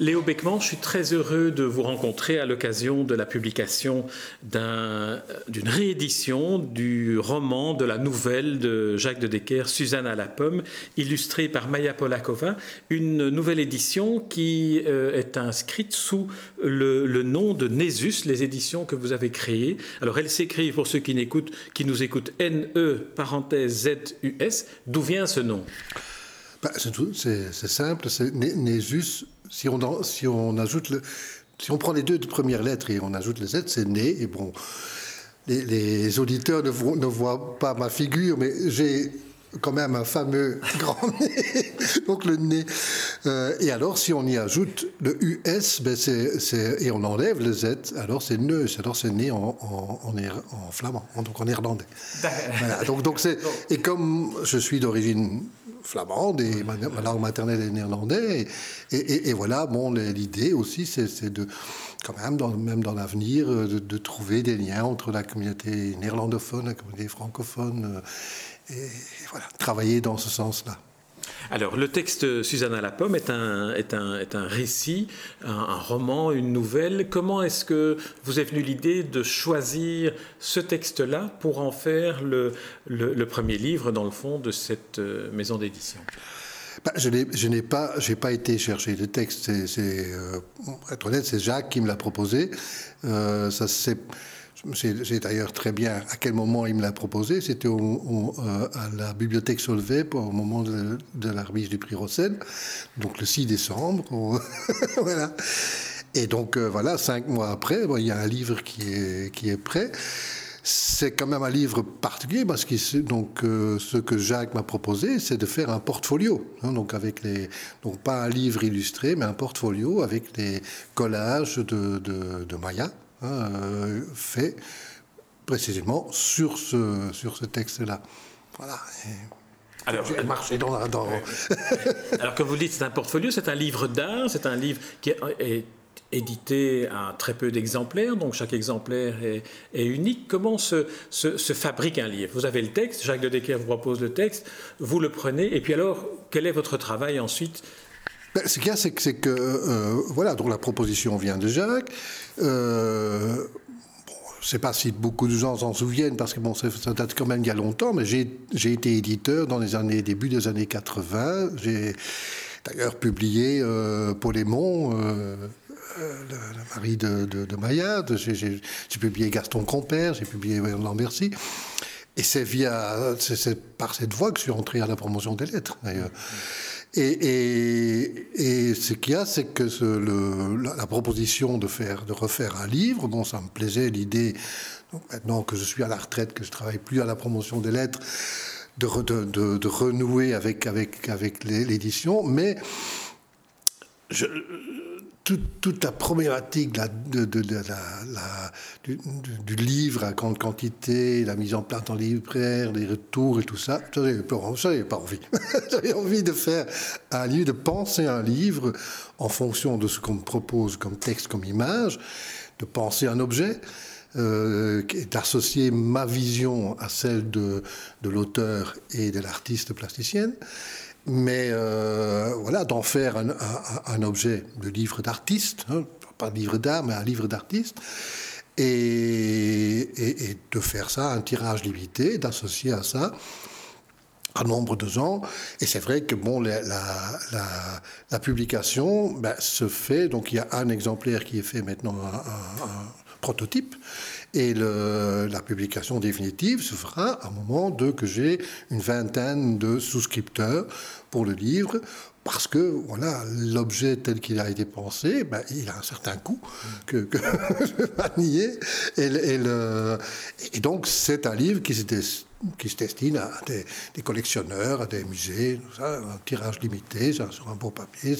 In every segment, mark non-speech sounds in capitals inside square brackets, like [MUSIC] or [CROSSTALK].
Léo Beckman, je suis très heureux de vous rencontrer à l'occasion de la publication d'une réédition du roman, de la nouvelle de Jacques de Decker, Suzanne à la pomme, illustrée par Maya Polakova, une nouvelle édition qui euh, est inscrite sous le, nom de Nésus, les éditions que vous avez créées. Alors elle s'écrit, pour ceux qui, qui nous écoutent, N-E, parenthèse Z-U-S. D'où vient ce nom? Bah, C'est simple, c'est Nésus si on, si on ajoute le, si on prend les deux premières lettres et on ajoute le Z, c'est né. Et bon, les, auditeurs ne, ne, voient pas ma figure, mais j'ai quand même un fameux [LAUGHS] grand nez, donc le nez. Euh, et alors, si on y ajoute le US, ben et on enlève le Z, alors c'est neus, alors c'est né en, en, en, flamand, donc en néerlandais. voilà, donc, donc et comme je suis d'origine flamande et ma, langue maternelle est néerlandais. Et, voilà, bon, l'idée aussi, c'est de, quand même, dans, même dans l'avenir, euh, de, trouver des liens entre la communauté néerlandophone, la communauté francophone, euh, et, voilà, travailler dans ce sens-là. Alors, le texte Suzanne à la pomme est un, est un, est un récit, un, roman, une nouvelle. Comment est-ce que vous est venue l'idée de choisir ce texte-là pour en faire le, le, premier livre, dans le fond, de cette euh, maison d'édition? Bah, je n'ai pas, pas été chercher le texte. C'est, euh, être honnête, c'est Jacques qui me l'a proposé. Euh, ça, c'est j'ai d'ailleurs très bien à quel moment il me l'a proposé. C'était euh, à la bibliothèque Solvay au moment de, la remise du prix Rossen, donc le 6 décembre. [LAUGHS] voilà. Et donc euh, voilà, cinq mois après, il y a un livre qui est, qui est prêt. C'est quand même un livre particulier parce que donc euh, ce que Jacques m'a proposé, c'est de faire un portfolio. Hein, donc avec les donc pas un livre illustré, mais un portfolio avec les collages de, de, de Maya. Hein, fait précisément sur ce, sur ce texte-là. Voilà. Alors, marché dans, dans... [LAUGHS] Alors, comme vous dites, c'est un portfolio, c'est un livre d'art, c'est un livre qui est, édité à très peu d'exemplaires, donc chaque exemplaire est, unique. Comment se, se, fabrique un livre? Vous avez le texte, Jacques de Decker vous propose le texte, vous le prenez, et puis alors, quel est votre travail ensuite ben, ce qu'il y a, c'est que, euh, voilà, donc la proposition vient de Jacques. Euh, je ne sais pas si beaucoup de gens s'en souviennent, parce que bon, ça, date quand même il y a longtemps, mais j'ai été éditeur dans les années, début des années 80. J'ai d'ailleurs publié euh, Paulémon, euh, le, mari de, de, Maillard. J'ai publié Gaston Compère, j'ai publié Lambercy. Et c'est via, c'est par cette voie que je suis entré à la promotion des lettres, d'ailleurs. Et, ce qu'il y a, c'est que la, proposition de, faire, de refaire un livre, bon, ça me plaisait l'idée, maintenant que je suis à la retraite, que je travaille plus à la promotion des lettres, de, de renouer avec, avec, avec l'édition, mais je, toute, la problématique de, du, livre à grande quantité, la mise en place en libraire, les retours et tout ça, j'avais pas, pas envie. [LAUGHS] j'avais envie de faire un livre, de penser un livre en fonction de ce qu'on me propose comme texte, comme image, de penser un objet. Euh, d'associer ma vision à celle de, de l'auteur et de l'artiste plasticienne mais euh, voilà, d'en faire un, objet de livre d'artiste, hein, pas de livre d'art, mais un livre d'artiste, et, de faire ça un tirage limité, d'associer à ça un nombre de gens. Et c'est vrai que bon, la, la, publication ben, se fait, donc il y a un exemplaire qui est fait maintenant, un prototype. Et la publication définitive se fera à un moment de que j'ai une vingtaine de souscripteurs pour le livre, parce que voilà, l'objet tel qu'il a été pensé, ben, il a un certain coût que, que je ne vais pas nier. Et, le, et donc c'est un livre qui se destine à des, collectionneurs, à des musées, un tirage limité, sur un beau papier,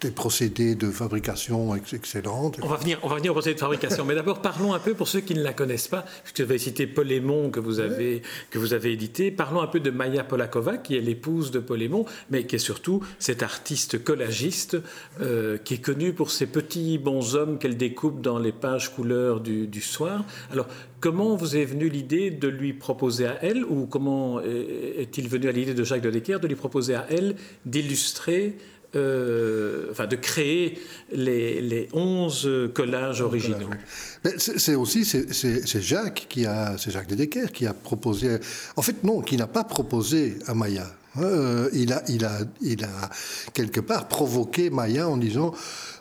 des procédés de fabrication excellents. On va venir, on va venir au procédé de fabrication, mais d'abord parlons un peu pour ceux qui ne la connaissent pas, puisque vous avez cité Polémon que vous avez, que vous avez édité, parlons un peu de Maya Polakova, qui est l'épouse de Polémon, mais qui est surtout cet artiste collagiste euh, qui est connu pour ses petits bonshommes qu'elle découpe dans les pages couleurs du, soir. Alors, comment vous est venue l'idée de lui proposer à elle ou comment est-il venu à l'idée de Jacques de Decker de lui proposer à elle d'illustrer euh, enfin de créer les, les 11 collages originaux? C'est aussi c'est Jacques qui a c'est Jacques de Decker qui a proposé en fait non qui n'a pas proposé à Maya. Euh, il, a, il, a, il a quelque part provoqué Maya en disant,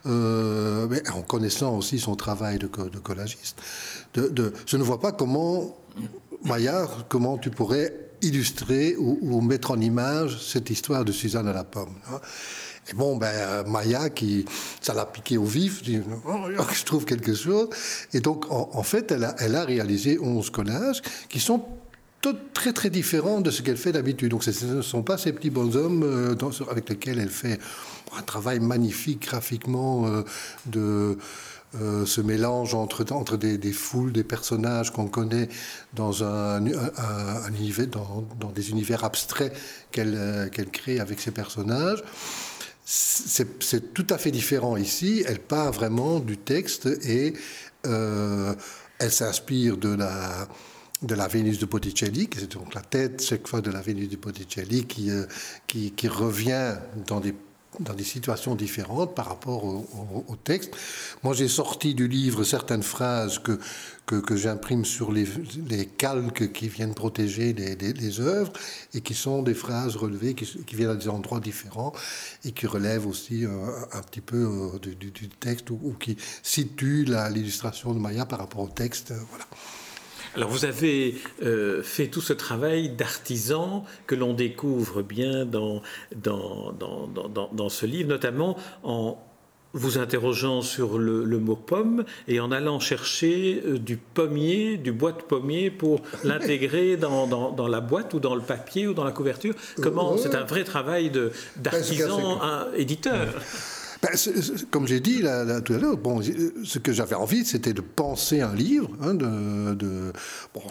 euh, en connaissant aussi son travail de, de collagiste, je ne vois pas comment Maya, comment tu pourrais illustrer ou, mettre en image cette histoire de Suzanne à la pomme. Et bon, ben, Maya, qui, ça l'a piqué au vif, dit, oh, je trouve quelque chose. Et donc, en, fait, elle a réalisé 11 collages qui sont très très différents de ce qu'elle fait d'habitude. Donc ce ne sont pas ces petits bonshommes euh, avec lesquels elle fait un travail magnifique graphiquement euh, de euh, ce mélange entre, entre des, foules, des personnages qu'on connaît dans, un, un, univers, dans, dans, des univers abstraits qu'elle qu'elle crée avec ses personnages c'est tout à fait différent ici. Elle part vraiment du texte et euh, elle s'inspire de la, de la Vénus de Botticelli, qui est donc la tête chaque fois de la Vénus de Botticelli, qui, euh, qui, qui revient dans des dans des situations différentes par rapport au, texte. Moi, j'ai sorti du livre certaines phrases que, que, j'imprime sur les, les, calques qui viennent protéger les, œuvres et qui sont des phrases relevées qui, viennent à des endroits différents et qui relèvent aussi euh, un petit peu euh, du, texte ou, qui situent l'illustration de Maya par rapport au texte. Voilà. Alors vous avez euh, fait tout ce travail d'artisan que l'on découvre bien dans, dans, dans, dans, ce livre, notamment en vous interrogeant sur le, mot pomme et en allant chercher euh, du pommier, du bois de pommier pour [LAUGHS] l'intégrer dans, dans, la boîte ou dans le papier ou dans la couverture. Comment C'est un vrai travail d'artisan éditeur. [LAUGHS] Ben, comme j'ai dit là, tout à l'heure, bon, ce que j'avais envie, c'était de penser un livre. Hein, de, de, bon,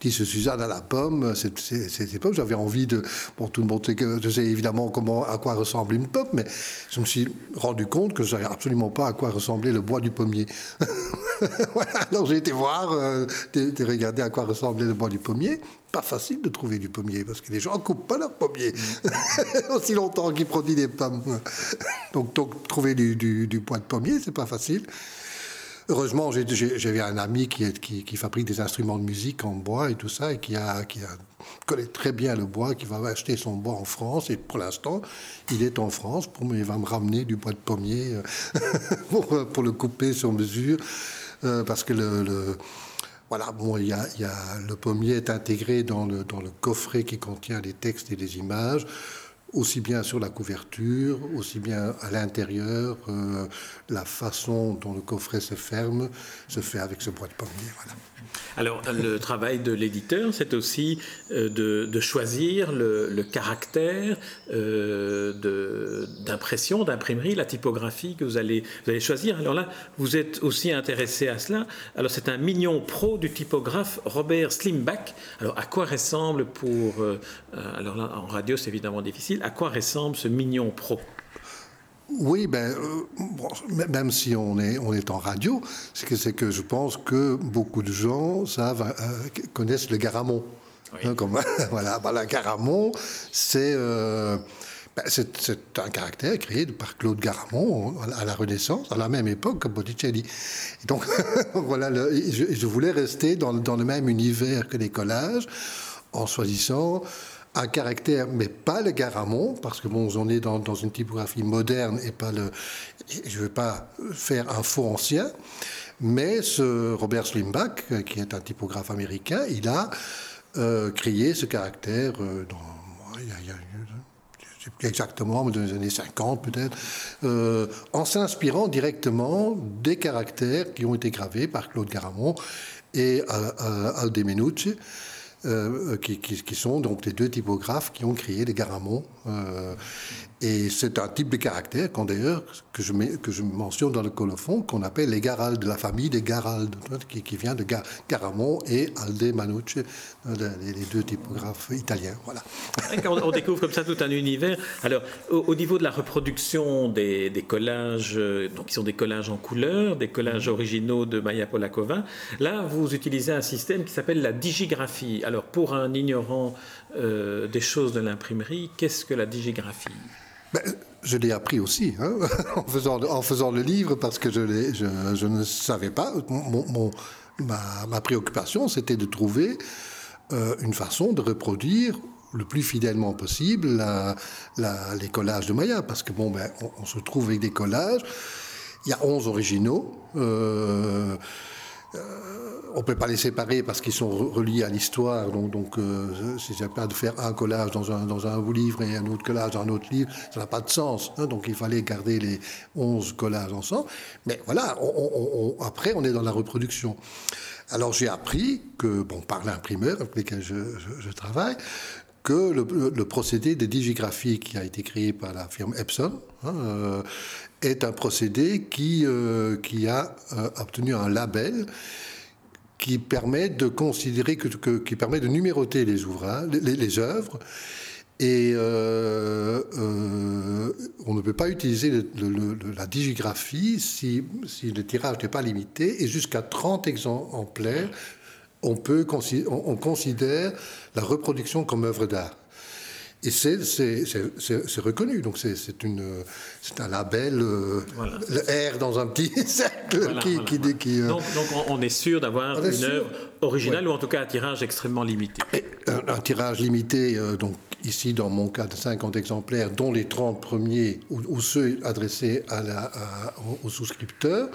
dis ce Suzanne à la pomme, c'est pas j'avais envie de. Bon, tout le monde sait que je sais évidemment comment, à quoi ressemble une pomme, mais je me suis rendu compte que je savais absolument pas à quoi ressemblait le bois du pommier. [LAUGHS] voilà, alors j'ai été voir, euh, regarder à quoi ressemblait le bois du pommier pas facile de trouver du pommier parce que les gens ne coupent pas leur pommier [LAUGHS] aussi longtemps qu'ils produisent des pommes. Donc, donc trouver du, du, bois de pommier, c'est pas facile. Heureusement, j'avais un ami qui, est, qui, fabrique des instruments de musique en bois et tout ça, et qui, a, qui a, connaît très bien le bois, qui va acheter son bois en France. Et pour l'instant, il est en France. Pour, il va me ramener du bois de pommier euh, [LAUGHS] pour, le couper sur mesure. Euh, parce que le voilà, bon, il y, a, le pommier est intégré dans le, dans le coffret qui contient les textes et les images aussi bien sur la couverture, aussi bien à l'intérieur, euh, la façon dont le coffret se ferme se fait avec ce bois de pommier. Alors, le travail de l'éditeur, c'est aussi euh, de, choisir le, caractère euh, d'impression, d'imprimerie, la typographie que vous allez, choisir. Alors là, vous êtes aussi intéressé à cela. Alors, c'est un mignon pro du typographe Robert Slimbach. Alors, à quoi ressemble pour. Alors là, en radio, c'est évidemment difficile. À quoi ressemble ce mignon pro? Oui, ben, euh, même si on est, on est en radio, c'est que, que je pense que beaucoup de gens savent, euh, connaissent le Garamond. Hein, comme, [LAUGHS] voilà, voilà, Garamond, euh, ben, c'est un caractère créé par Claude Garamond à la Renaissance, à la même époque que Botticelli. Et donc, [LAUGHS] voilà, je, voulais rester dans, dans, le même univers que les collages en choisissant un caractère, mais pas le Garamond, parce que bon, on est dans, une typographie moderne et pas le. Je ne veux pas faire un faux ancien, mais ce Robert Slimbach, qui est un typographe américain, il a euh, créé ce caractère euh, dans. Il y exactement, mais dans les années 50 peut-être, euh, en s'inspirant directement des caractères qui ont été gravés par Claude Garamond et Alde Menucci. Euh, qui, qui, sont donc les deux typographes qui ont créé les Garamond. Et c'est un type de caractère qu'on d'ailleurs que je, mentionne dans le colophon qu'on appelle les Garaldes, de la famille des Garaldes, qui, qui vient de Garamond et Alde Manucci, les, deux typographes italiens. Voilà. On, découvre comme ça tout un univers. Alors, au, niveau de la reproduction des, collages, donc qui sont des collages en couleur, des collages originaux de Maya Polakova, là, vous utilisez un système qui s'appelle la digigraphie. Alors, pour un ignorant euh, des choses de l'imprimerie, qu'est-ce que la digigraphie? Ben, je l'ai appris aussi hein, [LAUGHS] en, faisant, le livre parce que je, ne savais pas. Ma, préoccupation, c'était de trouver euh, une façon de reproduire le plus fidèlement possible les collages de Maya. Parce que bon, ben, on, se trouve avec des collages. Il y a 11 originaux. Euh, on ne peut pas les séparer parce qu'ils sont reliés à l'histoire. Donc, donc euh, si c'est pas de faire un collage dans un, dans un livre et un autre collage dans un autre livre, ça n'a pas de sens. Hein. donc il fallait garder les 11 collages ensemble. Mais voilà, après, on est dans la reproduction. Alors j'ai appris que, bon, par l'imprimeur avec lequel je, travaille, que le, procédé de digigraphie qui a été créé par la firme Epson hein, euh, est un procédé qui, euh, qui a euh, obtenu un label qui permet de considérer que, qui permet de numéroter les ouvrages, les, œuvres. Et on ne peut pas utiliser la digigraphie si, si, le tirage n'est pas limité. Et jusqu'à 30 exemplaires, on, peut, on considère la reproduction comme œuvre d'art. Et c'est reconnu. Donc c'est un label, euh, le R dans un petit [LAUGHS] cercle qui, qui, euh, donc, on est sûr d'avoir une œuvre originale ou en tout cas un tirage extrêmement limité. un, tirage limité, euh, donc ici dans mon cas de 50 exemplaires, dont les 30 premiers ou, ceux adressés à la, aux souscripteurs.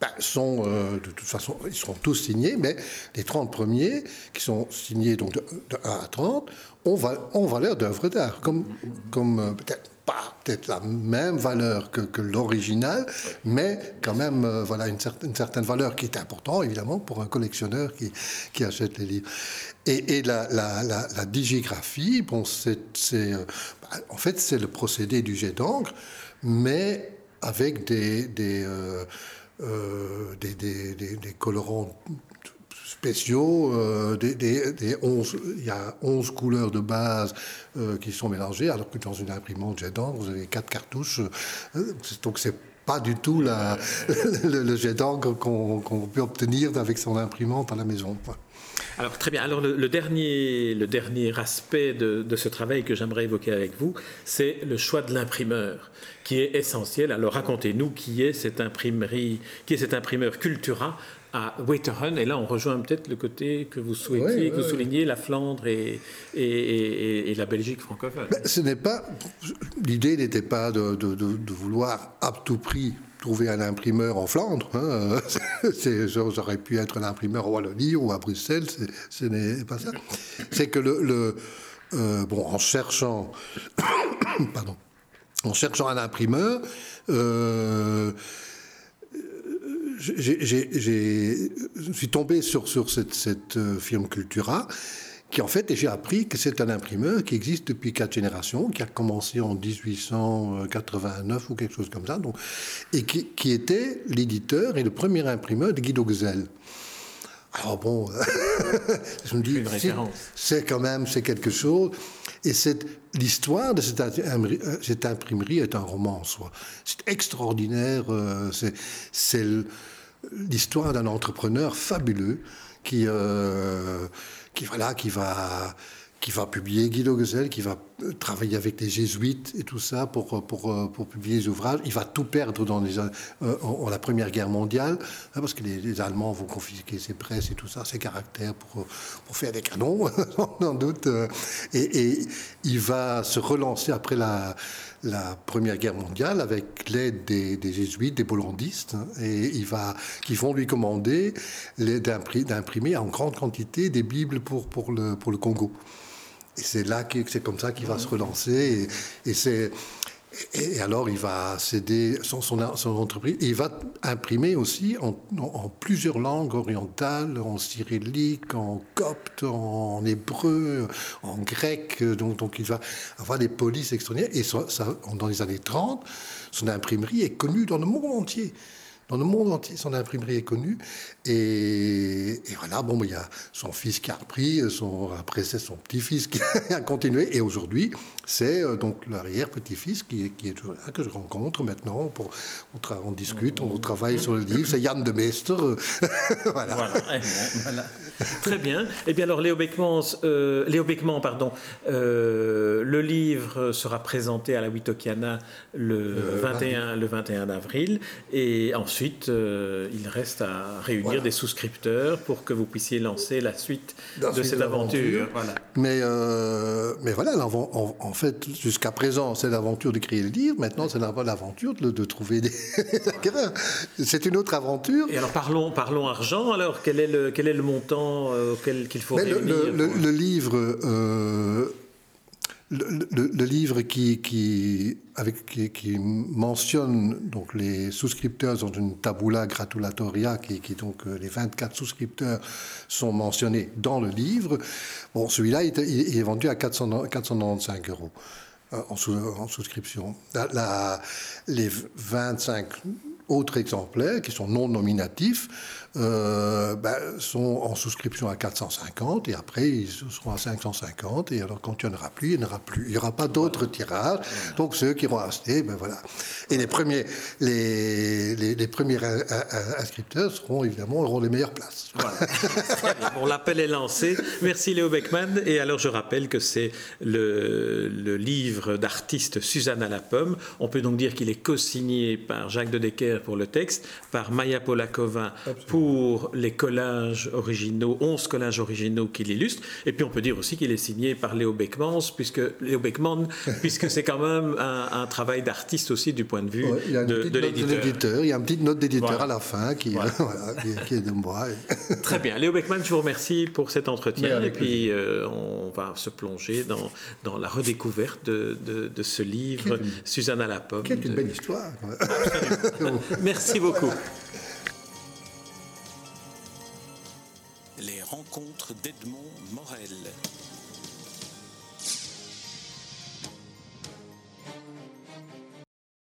Ben, sont, euh, de toute façon, ils seront tous signés, mais les 30 premiers, qui sont signés donc de, 1 à 30, ont, ont valeur d'œuvre d'art, comme, comme euh, peut-être pas peut-être la même valeur que, que l'original, mais quand même euh, voilà une certaine, certaine, valeur qui est importante évidemment pour un collectionneur qui, qui achète les livres. Et, et la, la, la, digigraphie, bon, c'est, bah, en fait c'est le procédé du jet d'encre, mais avec des, des euh, des, des, des, colorants spéciaux, euh, des, des, 11, il y a 11 couleurs de base euh, qui sont mélangées, alors que dans une imprimante jet d'encre, vous avez quatre cartouches. donc c'est pas du tout la, [LAUGHS] le, jet d'encre qu'on peut obtenir avec son imprimante à la maison. Alors très bien. Alors le, dernier, le dernier aspect de, de ce travail que j'aimerais évoquer avec vous, c'est le choix de l'imprimeur, qui est essentiel. Alors racontez-nous qui est cette imprimerie, qui est cet imprimeur Cultura à Waterhun. Et là, on rejoint peut-être le côté que vous souhaitiez, que vous soulignez, la Flandre et, et, et, la Belgique francophone. ce n'est pas. L'idée n'était pas de, de, de, vouloir à tout prix trouver un imprimeur en Flandre. Hein. [LAUGHS] J'aurais pu être un imprimeur à Wallonie ou à Bruxelles, ce n'est pas ça. C'est que le, euh, bon, en cherchant, [COUGHS] pardon, en cherchant un imprimeur, euh, je suis tombé sur, sur cette, cette euh, firme Cultura qui en fait, et j'ai appris que c'est un imprimeur qui existe depuis quatre générations, qui a commencé en 1889 ou quelque chose comme ça, donc, et qui, qui était l'éditeur et le premier imprimeur de Guido Gezelle. Alors bon, [LAUGHS] je me dis, c'est quand même, c'est quelque chose. Et l'histoire de cette, imprimerie, euh, cette imprimerie est un roman en soi. C'est extraordinaire. Euh, c'est l'histoire d'un entrepreneur fabuleux qui, euh, qui, voilà, qui va qui va publier Guido Gesell, qui va travailler avec les jésuites et tout ça pour, euh, pour, euh, pour publier les ouvrages. Il va tout perdre dans les, en, la Première Guerre mondiale, hein, parce que les, Allemands vont confisquer ses presses et tout ça, ses caractères pour, pour faire des canons, [LAUGHS] sans doute. Et, et, il va se relancer après la, Première Guerre mondiale avec l'aide des, jésuites, des bollandistes, hein, qui vont lui commander d'imprimer en grande quantité des Bibles pour, pour, le, pour le Congo. Et c'est là que c'est comme ça qu'il va se relancer. Et, alors, il va céder son, entreprise. il va imprimer aussi en, plusieurs langues orientales, en cyrillique, en copte, en hébreu, en grec. Donc, il va avoir des polices extraordinaires. Et dans les années 30, son imprimerie est connue dans le monde entier dans le monde entier. Son imprimerie est connue. Et, voilà, bon, il y a son fils qui a repris, son, après c'est son petit-fils qui [LAUGHS] a continué. Et aujourd'hui, c'est euh, donc l'arrière-petit-fils qui, qui, est toujours là, que je rencontre maintenant. Pour, on, discute, on travaille sur le livre. C'est Yann de Meester. [LAUGHS] voilà. voilà. Très bien. Eh bien alors, Léo Beckman, euh, Léo Beckman pardon, euh, le livre sera présenté à la Witokiana le, 21, le 21 avril. Et ensuite, euh, il reste à réunir des souscripteurs pour que vous puissiez lancer la suite de cette aventure. Mais, mais voilà, en, en fait, jusqu'à présent, c'est l'aventure de créer le livre. Maintenant, c'est l'aventure de, de, trouver des [LAUGHS] C'est une autre aventure. Et alors, parlons, parlons argent. Alors, quel est le, quel est le montant euh, auquel qu'il faut réunir le, livre. Euh, le, livre qui, qui, mentionne donc les souscripteurs dans une tabula gratulatoria, qui, qui donc euh, les 24 souscripteurs sont mentionnés dans le livre. Bon, celui-là, il, est vendu à 400, 495 euros en, en souscription. La, les 25 autres exemplaires qui sont non nominatifs euh, ben, sont en souscription à 450 et après ils seront à 550 et alors quand il n'y en aura plus, il n'y aura plus. Il n'y aura pas d'autres tirages. Donc ceux qui auront acheté, ben voilà. Et les premiers, les, les, premiers inscripteurs seront évidemment auront les meilleures places. [LAUGHS] bon, l'appel est lancé. Merci Léo Beckman. Et alors je rappelle que c'est le, le livre d'artiste Suzanne à la pomme. On peut donc dire qu'il est co-signé par Jacques de Decker pour le texte, par Maya Polakova pour pour les collages originaux, 11 collages originaux qui l'illustrent. Et puis on peut dire aussi qu'il est signé par Léo Beckman, puisque, Léo Beckman, [LAUGHS] puisque c'est quand même un, travail d'artiste aussi du point de vue de, l'éditeur. Il y a une petite note d'éditeur à la fin [LAUGHS] qui, qui, est de moi. [LAUGHS] Très bien. Léo Beckman, je vous remercie pour cet entretien. et puis euh, on va se plonger dans, dans la redécouverte de, de ce livre, Suzanne à la pomme. Quelle une belle histoire. [LAUGHS] Merci beaucoup. rencontre d'Edmond Morel.